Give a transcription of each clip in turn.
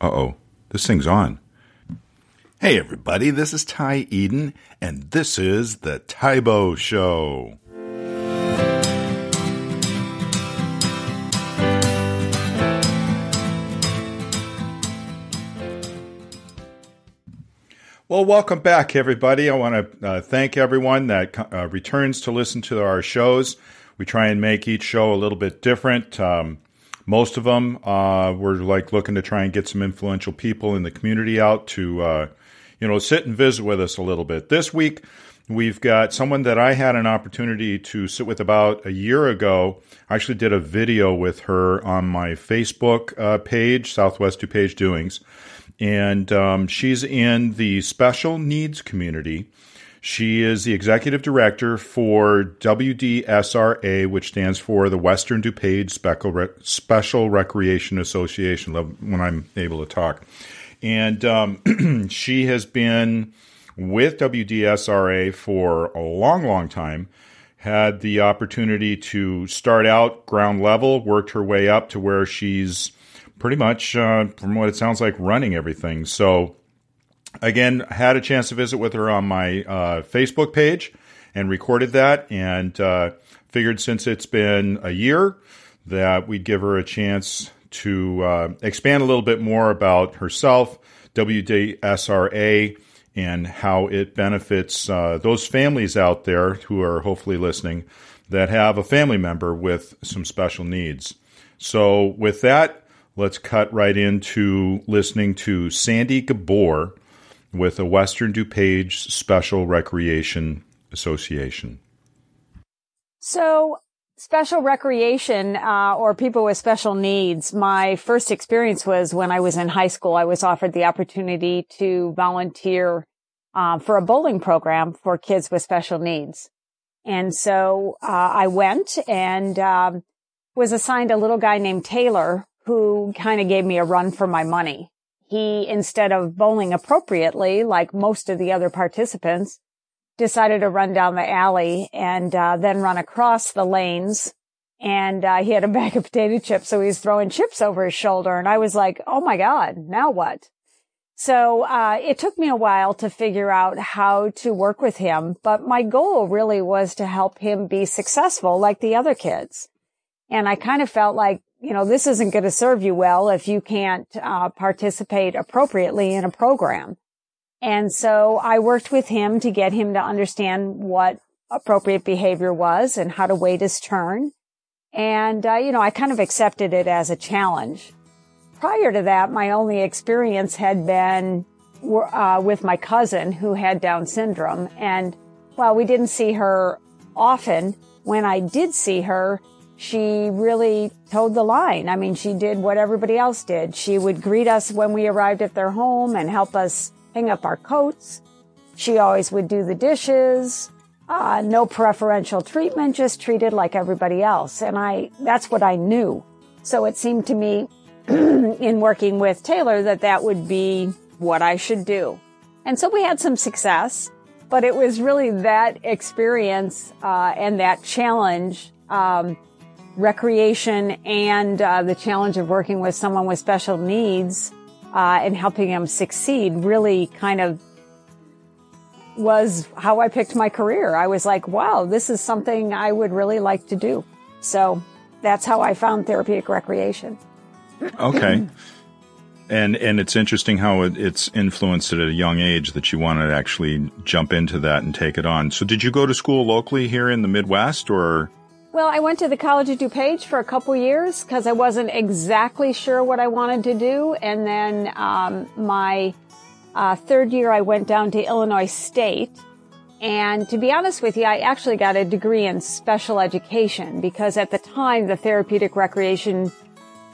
Uh oh, this thing's on. Hey everybody, this is Ty Eden, and this is the Tybo Show. Well, welcome back, everybody. I want to uh, thank everyone that uh, returns to listen to our shows. We try and make each show a little bit different. Um, most of them, uh, we're like looking to try and get some influential people in the community out to, uh, you know, sit and visit with us a little bit. This week, we've got someone that I had an opportunity to sit with about a year ago. I actually did a video with her on my Facebook uh, page, Southwest DuPage Doings and um, she's in the special needs community. She is the executive director for WDSRA, which stands for the Western DuPage Special Recreation Association, when I'm able to talk. And um, she has been with WDSRA for a long, long time. Had the opportunity to start out ground level, worked her way up to where she's pretty much, uh, from what it sounds like, running everything. So, again, had a chance to visit with her on my uh, Facebook page and recorded that, and uh, figured since it's been a year that we'd give her a chance to uh, expand a little bit more about herself, WDSRA, and how it benefits uh, those families out there who are hopefully listening that have a family member with some special needs. So, with that, let's cut right into listening to Sandy Gbur with the Western DuPage Special Recreation Association. So, special recreation uh, or people with special needs, my first experience was when I was in high school. I was offered the opportunity to volunteer uh, for a bowling program for kids with special needs. And so uh, I went and um, was assigned a little guy named Taylor who kind of gave me a run for my money. He, instead of bowling appropriately, like most of the other participants, decided to run down the alley and uh, then run across the lanes. And uh, he had a bag of potato chips, so he was throwing chips over his shoulder. And I was like, "Oh my god, now what?" So uh, it took me a while to figure out how to work with him, but my goal really was to help him be successful like the other kids. And I kind of felt like you know, this isn't going to serve you well if you can't uh, participate appropriately in a program. And so I worked with him to get him to understand what appropriate behavior was and how to wait his turn. And, uh, you know, I kind of accepted it as a challenge. Prior to that, my only experience had been uh, with my cousin who had Down syndrome. And while we didn't see her often, when I did see her, she really toed the line. I mean, she did what everybody else did. She would greet us when we arrived at their home and help us hang up our coats. She always would do the dishes. Uh, no preferential treatment, just treated like everybody else. And I, that's what I knew. So it seemed to me in working with Taylor that that would be what I should do. And so we had some success, but it was really that experience, uh, and that challenge, um, recreation and uh, the challenge of working with someone with special needs uh, and helping them succeed really kind of was how I picked my career. I was like, wow, this is something I would really like to do. So that's how I found therapeutic recreation. okay. And and it's interesting how it, it's influenced at a young age that you want to actually jump into that and take it on. So did you go to school locally here in the Midwest or well, I went to the College of DuPage for a couple years because I wasn't exactly sure what I wanted to do. And then um, my uh, third year, I went down to Illinois State. And to be honest with you, I actually got a degree in special education because at the time, the therapeutic recreation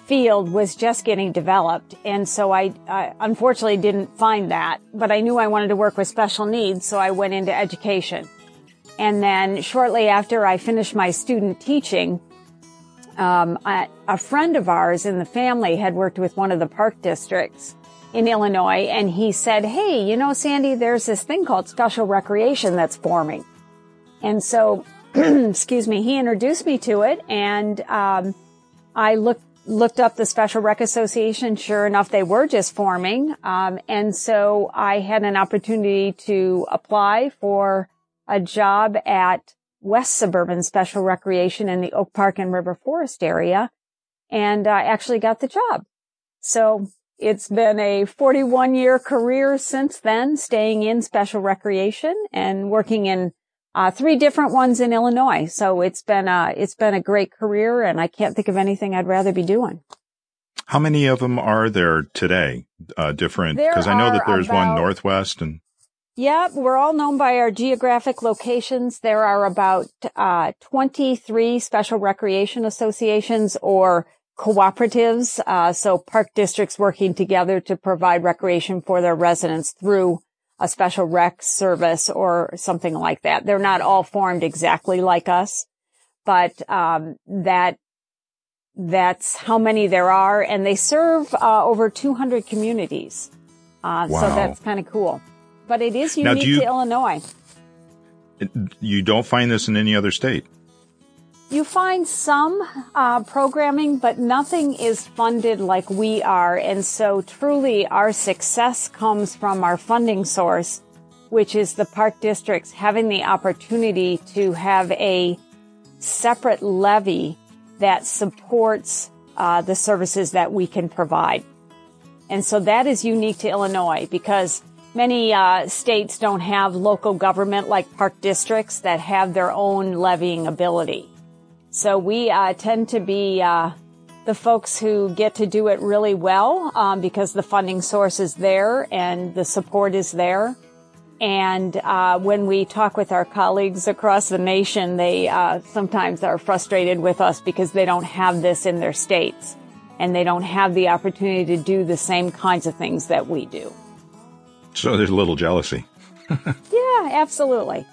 field was just getting developed. And so I, I unfortunately didn't find that, but I knew I wanted to work with special needs. So I went into education. And then shortly after I finished my student teaching, um, a, a friend of ours in the family had worked with one of the park districts in Illinois, and he said, "Hey, you know, Sandy, there's this thing called special recreation that's forming." And so, excuse me, he introduced me to it, and um, I looked looked up the Special Rec Association. Sure enough, they were just forming. Um, and so I had an opportunity to apply for a job at West Suburban Special Recreation in the Oak Park and River Forest area. And I actually got the job. So it's been a 41 year career since then, staying in special recreation and working in uh, three different ones in Illinois. So it's been a, it's been a great career and I can't think of anything I'd rather be doing. How many of them are there today? Uh, different, because I know that there's about, one Northwest and. Yeah, we're all known by our geographic locations. There are about, uh, 23 special recreation associations or cooperatives. Uh, so park districts working together to provide recreation for their residents through a special rec service or something like that. They're not all formed exactly like us, but um, that that's how many there are, and they serve uh, over 200 communities. Uh, wow. So that's kind of cool. But it is unique you, to Illinois. You don't find this in any other state. You find some uh, programming, but nothing is funded like we are. And so truly our success comes from our funding source, which is the park districts having the opportunity to have a separate levy that supports uh, the services that we can provide. And so that is unique to Illinois because many uh, states don't have local government like park districts that have their own levying ability. So we uh, tend to be uh, the folks who get to do it really well um, because the funding source is there and the support is there. And uh, when we talk with our colleagues across the nation, they uh, sometimes are frustrated with us because they don't have this in their states and they don't have the opportunity to do the same kinds of things that we do. So there's a little jealousy. yeah, absolutely.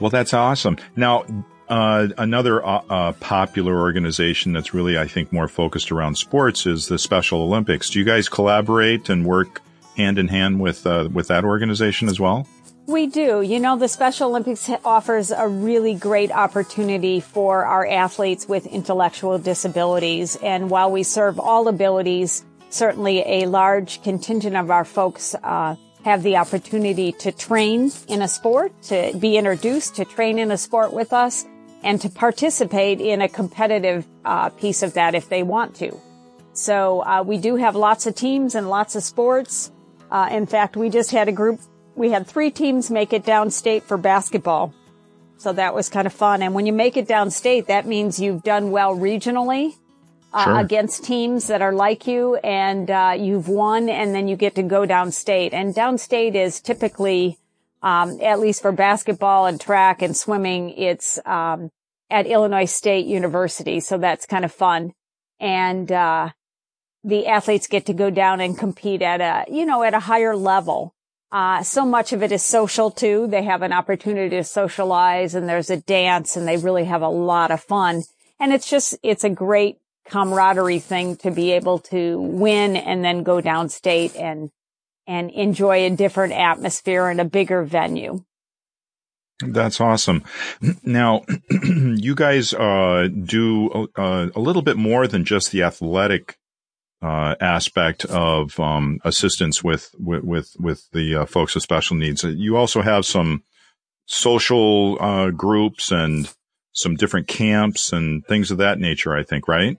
Well, that's awesome. Now, uh, another uh, uh, popular organization that's really, I think, more focused around sports is the Special Olympics. Do you guys collaborate and work hand in hand with uh, with that organization as well? We do. You know, the Special Olympics offers a really great opportunity for our athletes with intellectual disabilities. And while we serve all abilities, certainly a large contingent of our folks uh, have the opportunity to train in a sport, to be introduced to train in a sport with us and to participate in a competitive uh, piece of that if they want to. So uh, we do have lots of teams and lots of sports. Uh, in fact, we just had a group. We had three teams make it downstate for basketball. So that was kind of fun. And when you make it downstate, that means you've done well regionally uh, sure. against teams that are like you and uh, you've won and then you get to go downstate. And downstate is typically um, at least for basketball and track and swimming, it's um, at Illinois State University, so that's kind of fun. And uh, the athletes get to go down and compete at a, you know, at a higher level. Uh, so much of it is social too. They have an opportunity to socialize and there's a dance and they really have a lot of fun. And it's just, it's a great camaraderie thing to be able to win and then go downstate and and enjoy a different atmosphere and a bigger venue. That's awesome. Now, you guys uh, do uh, a little bit more than just the athletic uh, aspect of um, assistance with with with the uh, folks with special needs. You also have some social uh, groups and some different camps and things of that nature. I think, right?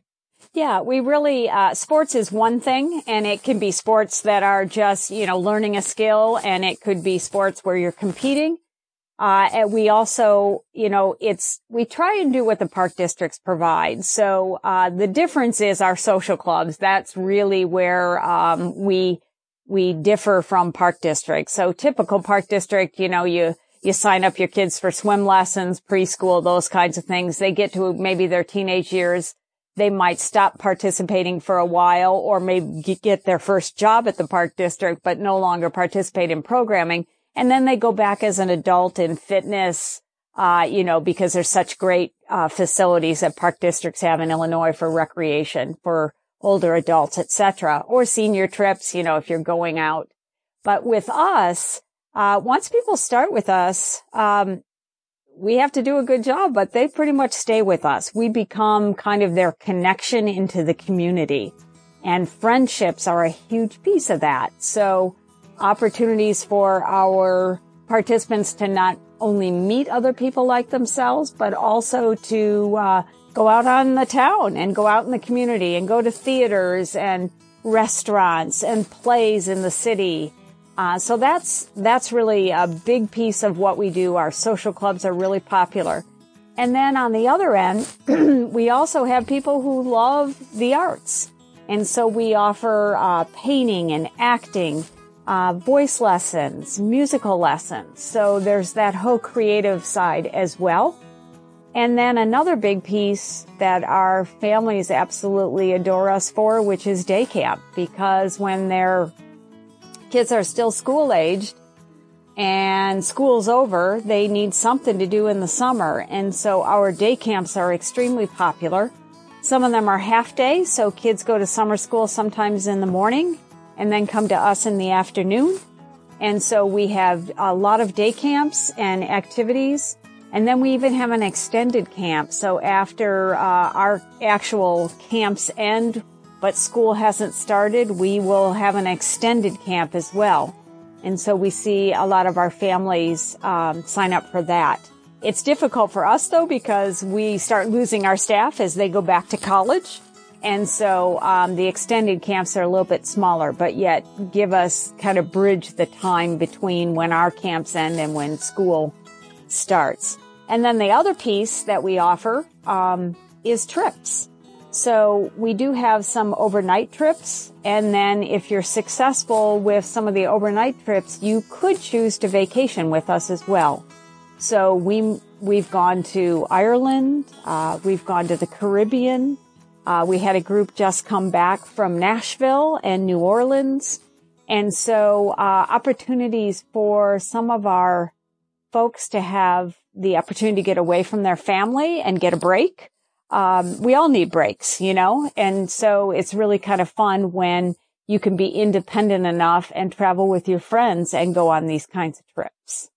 Yeah, we really, uh, sports is one thing and it can be sports that are just, you know, learning a skill and it could be sports where you're competing. Uh, and we also, you know, it's, we try and do what the park districts provide. So, uh, the difference is our social clubs. That's really where, um, we, we differ from park districts. So typical park district, you know, you, you sign up your kids for swim lessons, preschool, those kinds of things. They get to maybe their teenage years they might stop participating for a while or maybe get their first job at the park district, but no longer participate in programming. And then they go back as an adult in fitness, uh, you know, because there's such great uh, facilities that park districts have in Illinois for recreation for older adults, etc., or senior trips, you know, if you're going out. But with us, uh, once people start with us, um, we have to do a good job, but they pretty much stay with us. We become kind of their connection into the community and friendships are a huge piece of that. So opportunities for our participants to not only meet other people like themselves, but also to uh, go out on the town and go out in the community and go to theaters and restaurants and plays in the city. Uh, so that's that's really a big piece of what we do. Our social clubs are really popular. And then on the other end, we also have people who love the arts. And so we offer uh, painting and acting, uh, voice lessons, musical lessons. So there's that whole creative side as well. And then another big piece that our families absolutely adore us for, which is day camp, because when their kids are still school aged and school's over, they need something to do in the summer. And so our day camps are extremely popular. Some of them are half day, so kids go to summer school sometimes in the morning and then come to us in the afternoon. And so we have a lot of day camps and activities and then we even have an extended camp. So after uh, our actual camps end, but school hasn't started, we will have an extended camp as well. And so we see a lot of our families um, sign up for that. It's difficult for us though because we start losing our staff as they go back to college. And so um, the extended camps are a little bit smaller, but yet give us kind of bridge the time between when our camps end and when school starts. And then the other piece that we offer um, is trips. So we do have some overnight trips. And then if you're successful with some of the overnight trips, you could choose to vacation with us as well. So we, we've gone to Ireland. Uh, we've gone to the Caribbean. Uh, we had a group just come back from Nashville and New Orleans. And so, uh, opportunities for some of our folks to have the opportunity to get away from their family and get a break. Um, we all need breaks, you know, and so it's really kind of fun when you can be independent enough and travel with your friends and go on these kinds of trips.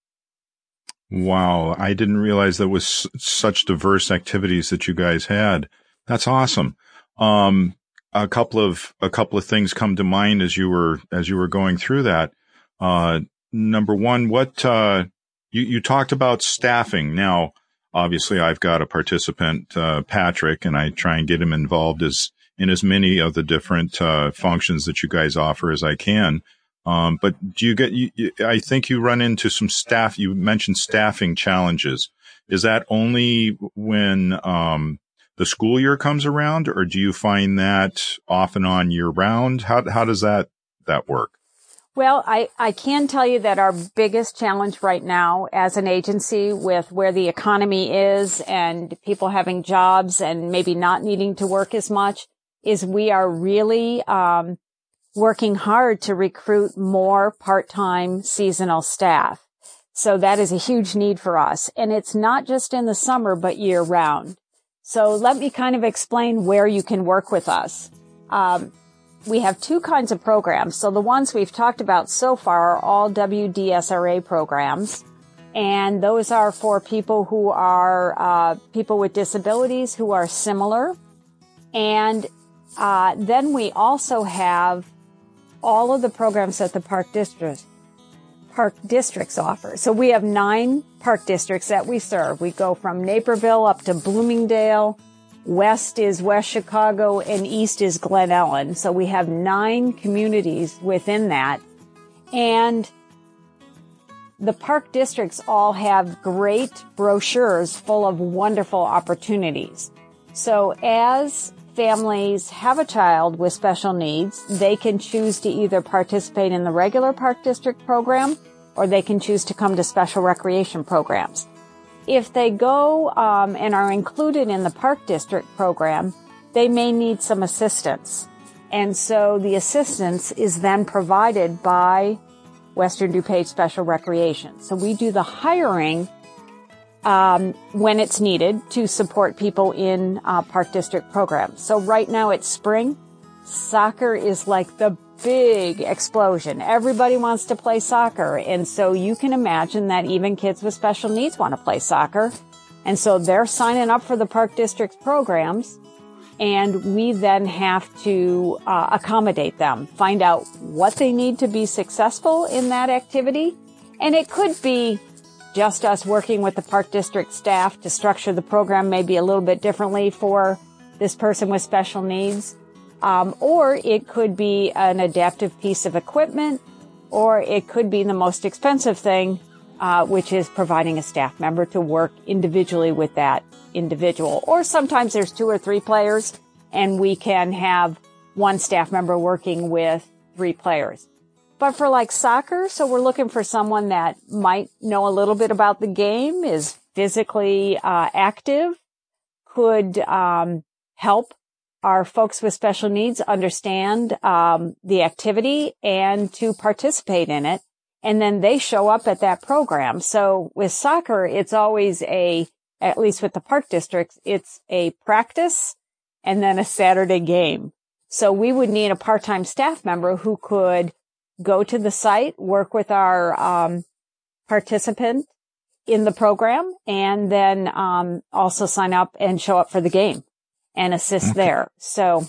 Wow. I didn't realize there was such diverse activities that you guys had. That's awesome. Um, a couple of, a couple of things come to mind as you were, as you were going through that. Uh, number one, what, uh, you, you talked about staffing. Now, obviously, I've got a participant, uh, Patrick, and I try and get him involved as in as many of the different uh, functions that you guys offer as I can. Um, but do you get? You, I think you run into some staff. You mentioned staffing challenges. Is that only when um, the school year comes around, or do you find that off and on year round? How how does that that work? Well, I, I can tell you that our biggest challenge right now as an agency with where the economy is and people having jobs and maybe not needing to work as much is we are really, um, working hard to recruit more part-time seasonal staff. So that is a huge need for us. And it's not just in the summer, but year round. So let me kind of explain where you can work with us. Um, we have two kinds of programs. So the ones we've talked about so far are all WDSRA programs. And those are for people who are uh, people with disabilities who are similar. And uh, then we also have all of the programs that the park district park districts offer. So we have nine park districts that we serve. We go from Naperville up to Bloomingdale, West is West Chicago and East is Glen Ellyn. So we have nine communities within that. And the park districts all have great brochures full of wonderful opportunities. So as families have a child with special needs, they can choose to either participate in the regular park district program or they can choose to come to special recreation programs. If they go um, and are included in the park district program, they may need some assistance. And so the assistance is then provided by Western DuPage Special Recreation. So we do the hiring um, when it's needed to support people in uh, park district programs. So right now it's spring. Soccer is like the big explosion. Everybody wants to play soccer. And so you can imagine that even kids with special needs want to play soccer. And so they're signing up for the park district's programs. And we then have to uh, accommodate them, find out what they need to be successful in that activity. And it could be just us working with the park district staff to structure the program maybe a little bit differently for this person with special needs. Um, or it could be an adaptive piece of equipment, or it could be the most expensive thing, uh, which is providing a staff member to work individually with that individual. Or sometimes there's two or three players, and we can have one staff member working with three players. But for like soccer, so we're looking for someone that might know a little bit about the game, is physically uh, active, could um, help our folks with special needs understand um, the activity and to participate in it. And then they show up at that program. So with soccer, it's always a, at least with the park districts, it's a practice and then a Saturday game. So we would need a part-time staff member who could go to the site, work with our um, participant in the program, and then um, also sign up and show up for the game and assist okay. there. So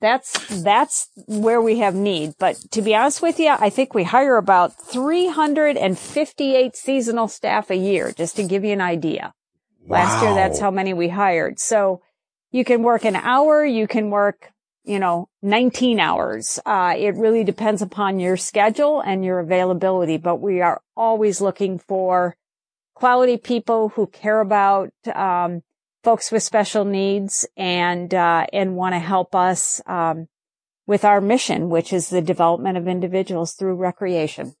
that's, that's where we have need. But to be honest with you, I think we hire about 358 seasonal staff a year, just to give you an idea. Wow. Last year, that's how many we hired. So you can work an hour, you can work, you know, 19 hours. Uh, it really depends upon your schedule and your availability, but we are always looking for quality people who care about, um, folks with special needs and uh, and want to help us um, with our mission, which is the development of individuals through recreation.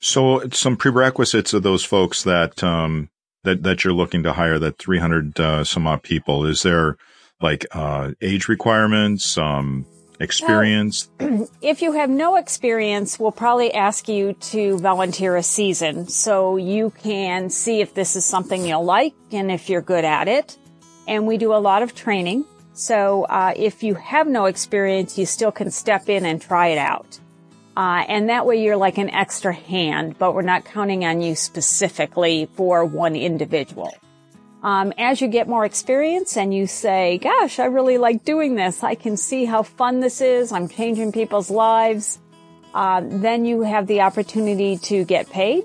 So, some prerequisites of those folks that um, that that you're looking to hire, that 300 uh, some odd people, is there like uh, age requirements? Um, experience? if you have no experience, we'll probably ask you to volunteer a season so you can see if this is something you'll like and if you're good at it. And we do a lot of training. So uh, if you have no experience, you still can step in and try it out. Uh, and that way you're like an extra hand, but we're not counting on you specifically for one individual. Um, as you get more experience and you say, gosh, I really like doing this. I can see how fun this is. I'm changing people's lives. Uh, then you have the opportunity to get paid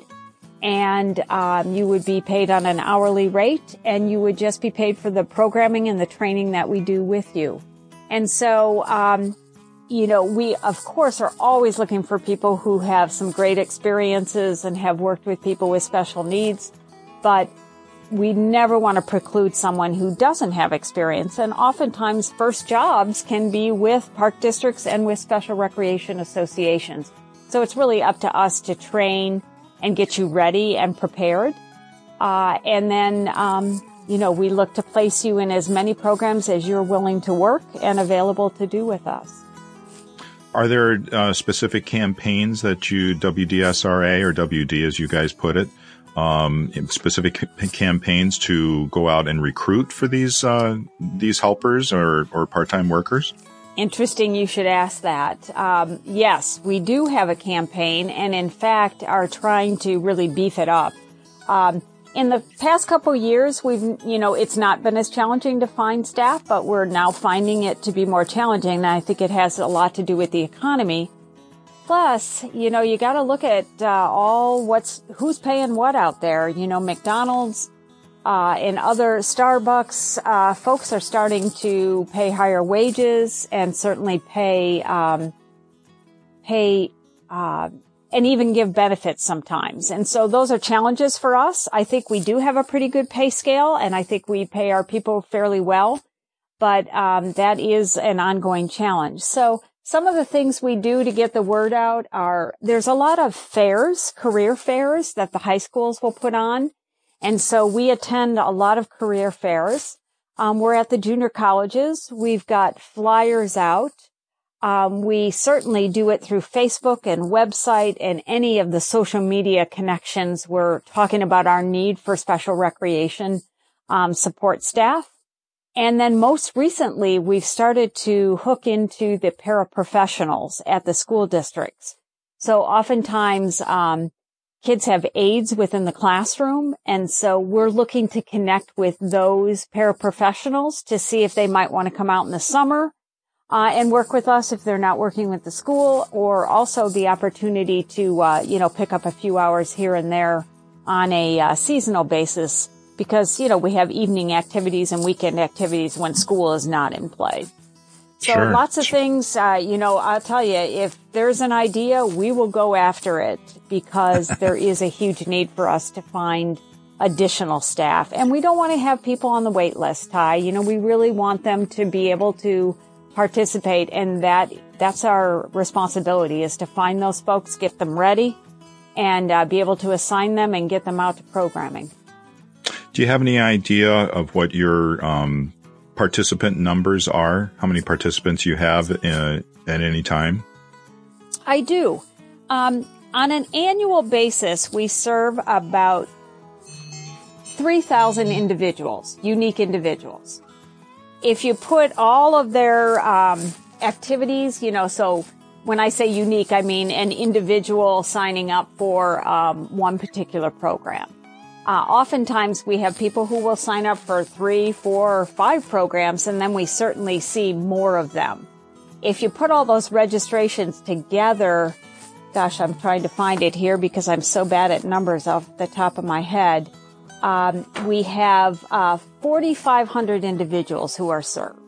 and um, you would be paid on an hourly rate and you would just be paid for the programming and the training that we do with you. And so, um, you know, we of course are always looking for people who have some great experiences and have worked with people with special needs, but we never want to preclude someone who doesn't have experience. And oftentimes first jobs can be with park districts and with special recreation associations. So it's really up to us to train and get you ready and prepared. Uh, and then, um, you know, we look to place you in as many programs as you're willing to work and available to do with us. Are there uh, specific campaigns that you, WDSRA or WD as you guys put it, um, specific campaigns to go out and recruit for these uh, these helpers or, or part time workers? Interesting you should ask that. Um, yes, we do have a campaign and in fact are trying to really beef it up. Um, in the past couple years, we've, you know, it's not been as challenging to find staff, but we're now finding it to be more challenging. And I think it has a lot to do with the economy. Plus, you know, you got to look at uh, all what's who's paying what out there. You know, McDonald's uh, and other Starbucks uh, folks are starting to pay higher wages and certainly pay um, pay uh, and even give benefits sometimes. And so those are challenges for us. I think we do have a pretty good pay scale, and I think we pay our people fairly well. But um, that is an ongoing challenge. So some of the things we do to get the word out are there's a lot of fairs, career fairs that the high schools will put on. And so we attend a lot of career fairs. Um, we're at the junior colleges. We've got flyers out. Um, we certainly do it through Facebook and website and any of the social media connections. We're talking about our need for special recreation um, support staff. And then most recently, we've started to hook into the paraprofessionals at the school districts. So oftentimes, um, kids have aides within the classroom. And so we're looking to connect with those paraprofessionals to see if they might want to come out in the summer uh, and work with us if they're not working with the school, or also the opportunity to, uh, you know, pick up a few hours here and there on a uh, seasonal basis because, you know, we have evening activities and weekend activities when school is not in play. So sure. lots of things, uh, you know, I'll tell you, if there's an idea, we will go after it because there is a huge need for us to find additional staff. And we don't want to have people on the wait list, Ty. You know, we really want them to be able to participate and that that's our responsibility is to find those folks, get them ready and uh, be able to assign them and get them out to programming. Do you have any idea of what your um, participant numbers are? How many participants you have uh, at any time? I do. Um, on an annual basis, we serve about 3,000 individuals, unique individuals if you put all of their um, activities, you know, so when I say unique, I mean an individual signing up for um, one particular program. Uh, oftentimes we have people who will sign up for three, four, or five programs, and then we certainly see more of them. If you put all those registrations together, gosh, I'm trying to find it here because I'm so bad at numbers off the top of my head um, we have uh, 4,500 individuals who are served.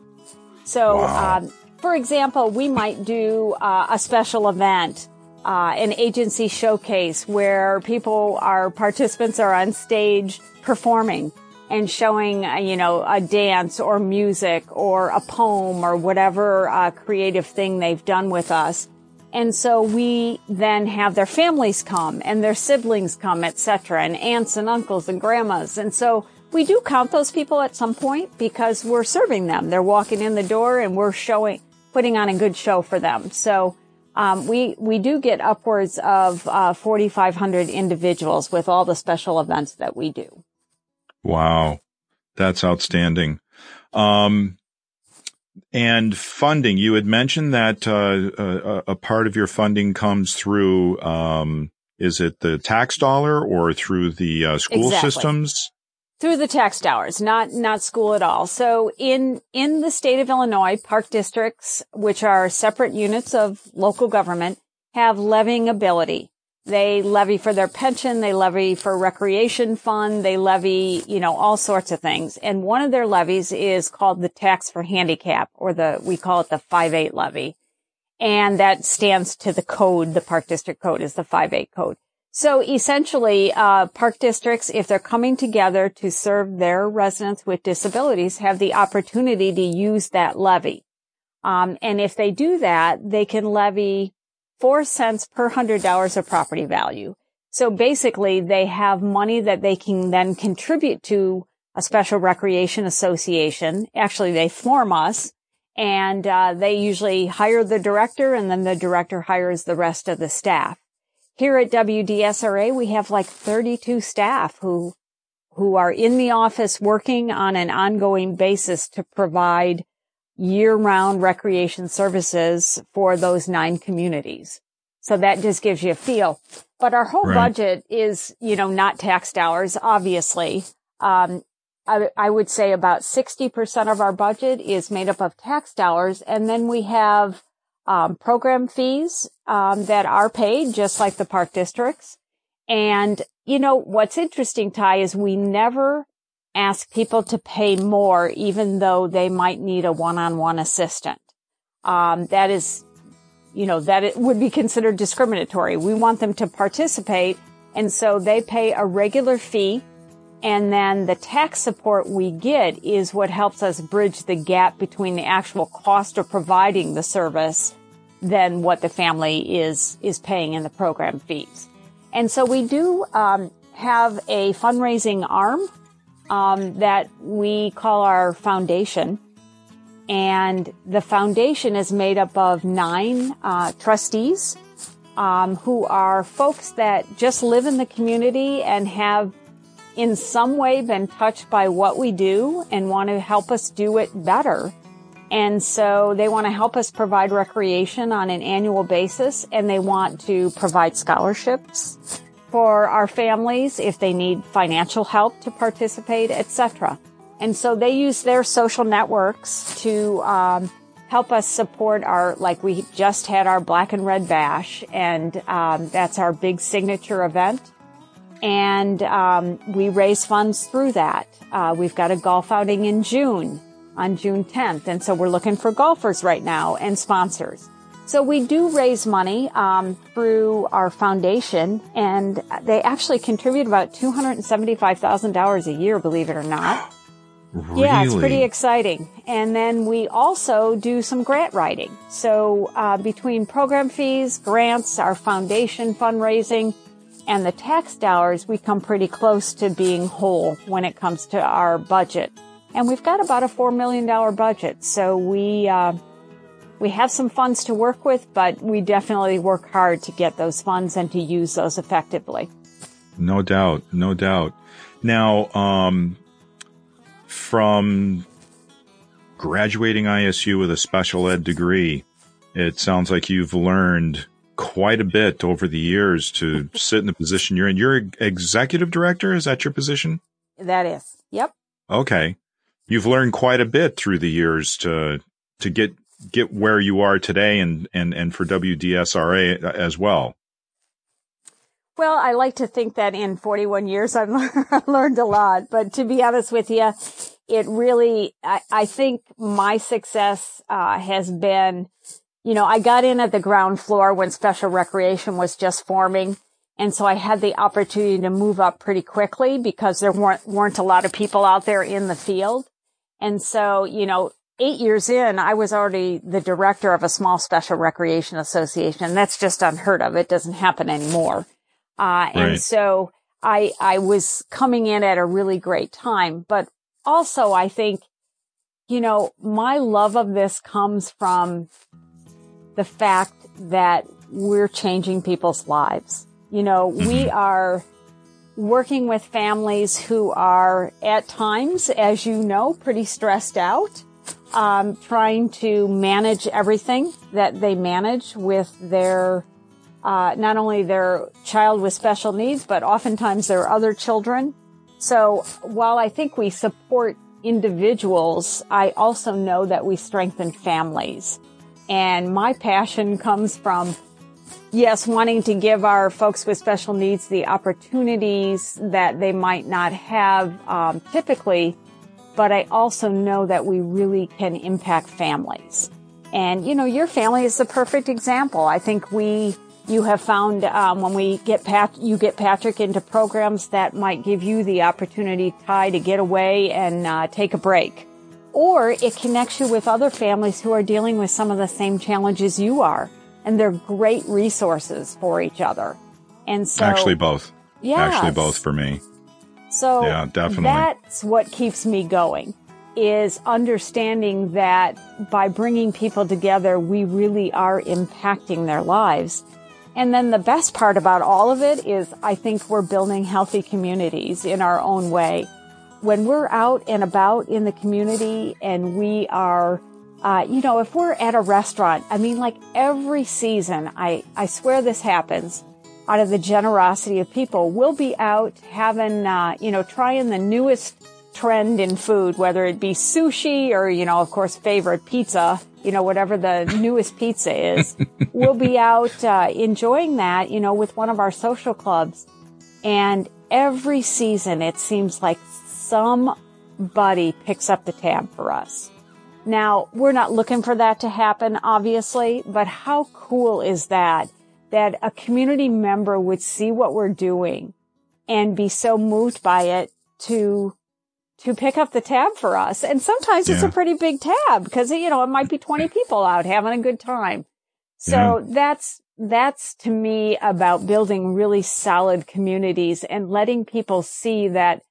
So, wow. um, for example, we might do uh, a special event, uh, an agency showcase where people, our participants are on stage performing and showing, uh, you know, a dance or music or a poem or whatever uh, creative thing they've done with us. And so we then have their families come and their siblings come, etc., and aunts and uncles and grandmas. And so we do count those people at some point because we're serving them. They're walking in the door and we're showing, putting on a good show for them. So um, we we do get upwards of uh, 4,500 individuals with all the special events that we do. Wow, that's outstanding. Um, and funding, you had mentioned that uh, a, a, part of your funding comes through, um, is it the tax dollar or through the uh, school exactly. systems? Through the tax dollars, not not school at all. So in in the state of Illinois, park districts, which are separate units of local government, have levying ability. They levy for their pension. They levy for recreation fund. They levy, you know, all sorts of things. And one of their levies is called the tax for handicap or the, we call it the 5-8 levy. And that stands to the code. The park district code is the 5-8 code. So essentially, uh, park districts, if they're coming together to serve their residents with disabilities, have the opportunity to use that levy. Um, and if they do that, they can levy four cents per hundred dollars of property value. So basically they have money that they can then contribute to a special recreation association. Actually, they form us and uh, they usually hire the director and then the director hires the rest of the staff. Here at WDSRA, we have like 32 staff who, who are in the office working on an ongoing basis to provide year-round recreation services for those nine communities. So that just gives you a feel. But our whole right. budget is, you know, not tax dollars, obviously. Um, I, I, would say about 60% of our budget is made up of tax dollars. And then we have, um, program fees, um, that are paid just like the park districts. And, you know, what's interesting, Ty, is we never ask people to pay more, even though they might need a one-on-one assistant. Um, that is, you know, that it would be considered discriminatory. We want them to participate. And so they pay a regular fee. And then the tax support we get is what helps us bridge the gap between the actual cost of providing the service than what the family is, is paying in the program fees. And so we do, um, have a fundraising arm um, that we call our foundation. And the foundation is made up of nine uh, trustees um, who are folks that just live in the community and have in some way been touched by what we do and want to help us do it better. And so they want to help us provide recreation on an annual basis and they want to provide scholarships for our families if they need financial help to participate, etc. And so they use their social networks to um, help us support our, like we just had our black and red bash, and um, that's our big signature event. And um, we raise funds through that. Uh, we've got a golf outing in June, on June 10th, and so we're looking for golfers right now and sponsors. So we do raise money um, through our foundation, and they actually contribute about two hundred and seventy-five thousand dollars a year, believe it or not. Really? Yeah, it's pretty exciting. And then we also do some grant writing. So uh, between program fees, grants, our foundation fundraising, and the tax dollars, we come pretty close to being whole when it comes to our budget. And we've got about a four million dollar budget, so we uh, we have some funds to work with, but we definitely work hard to get those funds and to use those effectively. No doubt, no doubt. Now, um, from graduating ISU with a special ed degree, it sounds like you've learned quite a bit over the years to sit in the position you're in. You're executive director. Is that your position? That is. Yep. Okay. You've learned quite a bit through the years to, to get, get where you are today and, and, and for WDSRA as well. Well, I like to think that in 41 years I've learned a lot, but to be honest with you, it really, I, I think my success, uh, has been, you know, I got in at the ground floor when special recreation was just forming. And so I had the opportunity to move up pretty quickly because there weren't, weren't a lot of people out there in the field. And so, you know, eight years in, I was already the director of a small special recreation association. And that's just unheard of. It doesn't happen anymore. Uh, and so I, I was coming in at a really great time, but also I think, you know, my love of this comes from the fact that we're changing people's lives. You know, we mm-hmm. are working with families who are at times, as you know, pretty stressed out, um, trying to manage everything that they manage with their uh, not only their child with special needs, but oftentimes their other children. So while I think we support individuals, I also know that we strengthen families. And my passion comes from, yes, wanting to give our folks with special needs the opportunities that they might not have um, typically, but I also know that we really can impact families. And, you know, your family is the perfect example. I think we you have found um, when we get Pat, you get Patrick into programs that might give you the opportunity, Ty, to get away and uh, take a break. Or it connects you with other families who are dealing with some of the same challenges you are. And they're great resources for each other. And so. Actually, both. Yeah. Actually, both for me. So. Yeah, definitely. That's what keeps me going is understanding that by bringing people together, we really are impacting their lives. And then the best part about all of it is I think we're building healthy communities in our own way. When we're out and about in the community and we are, uh, you know, if we're at a restaurant, I mean, like every season, I, I swear this happens out of the generosity of people. We'll be out having, uh, you know, trying the newest trend in food, whether it be sushi or, you know, of course, favorite pizza you know, whatever the newest pizza is. we'll be out uh, enjoying that, you know, with one of our social clubs. And every season, it seems like somebody picks up the tab for us. Now, we're not looking for that to happen, obviously, but how cool is that? That a community member would see what we're doing and be so moved by it to to pick up the tab for us. And sometimes yeah. it's a pretty big tab because, you know, it might be 20 people out having a good time. So yeah. that's, that's to me about building really solid communities and letting people see that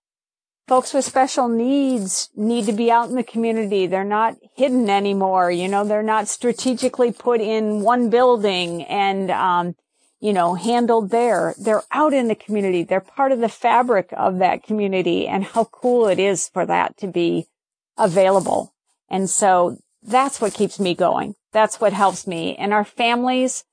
folks with special needs need to be out in the community. They're not hidden anymore. You know, they're not strategically put in one building and, um, you know, handled there. They're out in the community. They're part of the fabric of that community and how cool it is for that to be available. And so that's what keeps me going. That's what helps me. And our families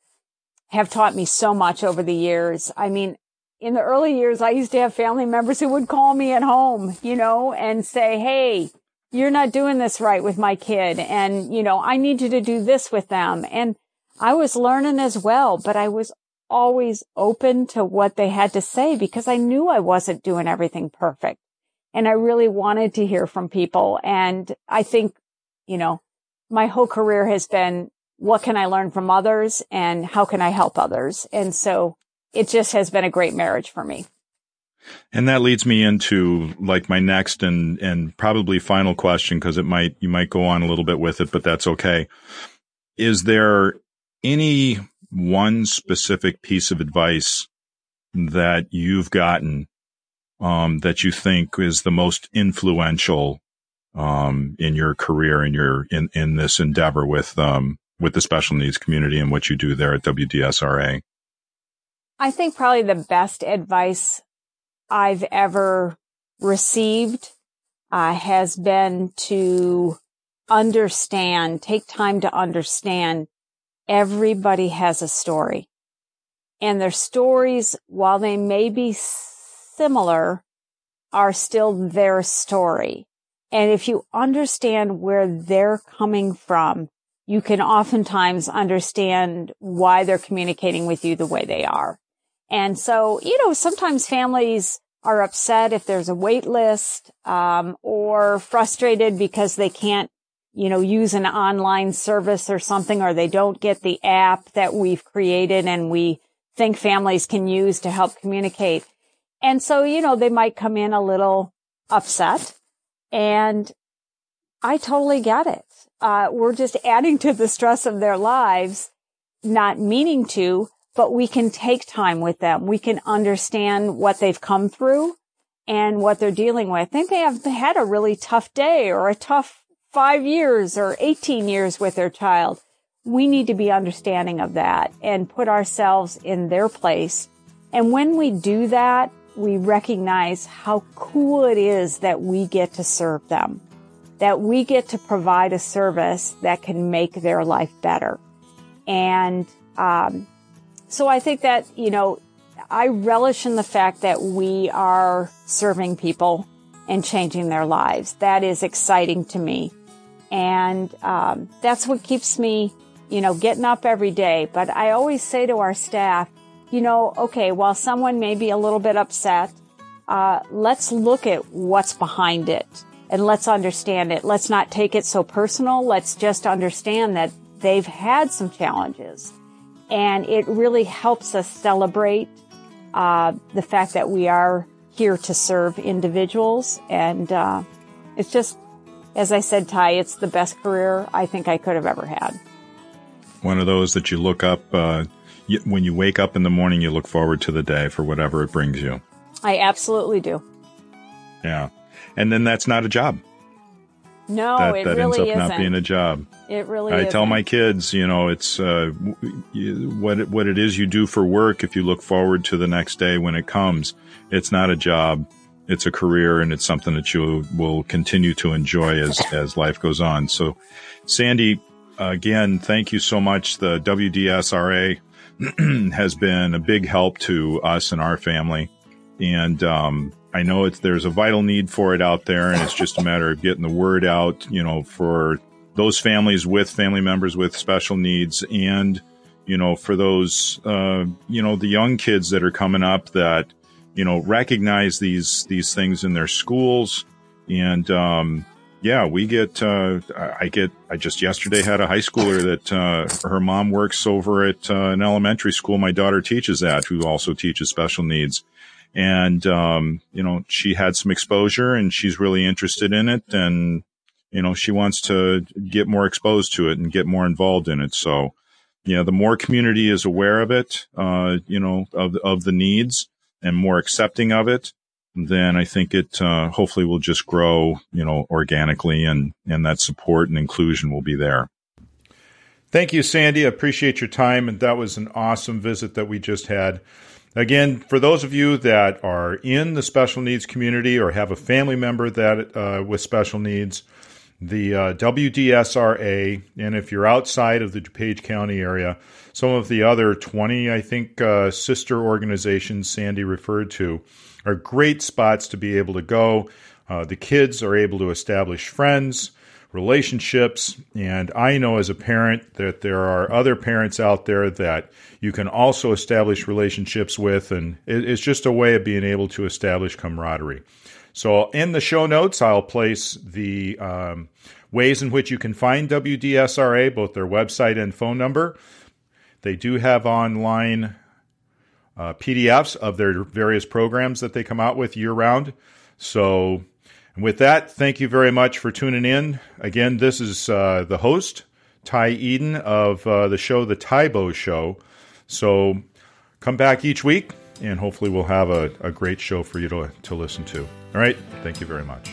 have taught me so much over the years. I mean, in the early years, I used to have family members who would call me at home, you know, and say, Hey, you're not doing this right with my kid. And, you know, I need you to do this with them. And I was learning as well, but I was always open to what they had to say because I knew I wasn't doing everything perfect. And I really wanted to hear from people. And I think, you know, my whole career has been what can I learn from others and how can I help others? And so it just has been a great marriage for me. And that leads me into like my next and, and probably final question because it might, you might go on a little bit with it, but that's okay. Is there any one specific piece of advice that you've gotten um, that you think is the most influential um, in your career in your in in this endeavor with um, with the special needs community and what you do there at WDSRA? I think probably the best advice I've ever received uh, has been to understand, take time to understand everybody has a story. And their stories, while they may be similar, are still their story. And if you understand where they're coming from, you can oftentimes understand why they're communicating with you the way they are. And so, you know, sometimes families are upset if there's a wait list, um, or frustrated because they can't you know, use an online service or something, or they don't get the app that we've created and we think families can use to help communicate. And so, you know, they might come in a little upset and I totally get it. Uh, we're just adding to the stress of their lives, not meaning to, but we can take time with them. We can understand what they've come through and what they're dealing with. I think they have had a really tough day or a tough five years or 18 years with their child. We need to be understanding of that and put ourselves in their place. And when we do that, we recognize how cool it is that we get to serve them, that we get to provide a service that can make their life better. And um, so I think that, you know, I relish in the fact that we are serving people and changing their lives. That is exciting to me. And um, that's what keeps me, you know, getting up every day. But I always say to our staff, you know, okay, while someone may be a little bit upset, uh, let's look at what's behind it and let's understand it. Let's not take it so personal. Let's just understand that they've had some challenges. And it really helps us celebrate uh, the fact that we are here to serve individuals. And uh, it's just as I said, Ty, it's the best career I think I could have ever had. One of those that you look up uh, you, when you wake up in the morning, you look forward to the day for whatever it brings you. I absolutely do. Yeah, and then that's not a job. No, that, it that really ends up isn't. not being a job. It really. I isn't. tell my kids, you know, it's uh, what it, what it is you do for work. If you look forward to the next day when it comes, it's not a job it's a career and it's something that you will continue to enjoy as, as life goes on. So, Sandy, again, thank you so much. The WDSRA has been a big help to us and our family. And, um, I know it's, there's a vital need for it out there and it's just a matter of getting the word out, you know, for those families with family members with special needs and, you know, for those, uh, you know, the young kids that are coming up that, you know, recognize these these things in their schools. And um, yeah, we get. Uh, I get. I just yesterday had a high schooler that uh, her mom works over at uh, an elementary school my daughter teaches at, who also teaches special needs. And um, you know, she had some exposure, and she's really interested in it, and you know, she wants to get more exposed to it and get more involved in it. So, yeah, the more community is aware of it, uh, you know, of of the needs, and more accepting of it, then I think it uh, hopefully will just grow, you know, organically, and and that support and inclusion will be there. Thank you, Sandy. I appreciate your time, and that was an awesome visit that we just had. Again, for those of you that are in the special needs community or have a family member that uh, with special needs, the uh, WDSRA, and if you're outside of the DuPage County area, some of the other 20, I think, uh, sister organizations Sandy referred to are great spots to be able to go. Uh, the kids are able to establish friends relationships. And I know as a parent that there are other parents out there that you can also establish relationships with. And it's just a way of being able to establish camaraderie. So in the show notes, I'll place the um, ways in which you can find WDSRA, both their website and phone number. They do have online uh, PDFs of their various programs that they come out with year round. So and with that, thank you very much for tuning in. Again, this is uh, the host, Ty Eden, of uh, the show, The Tybo Show. So come back each week, and hopefully, we'll have a, a great show for you to, to listen to. All right. Thank you very much.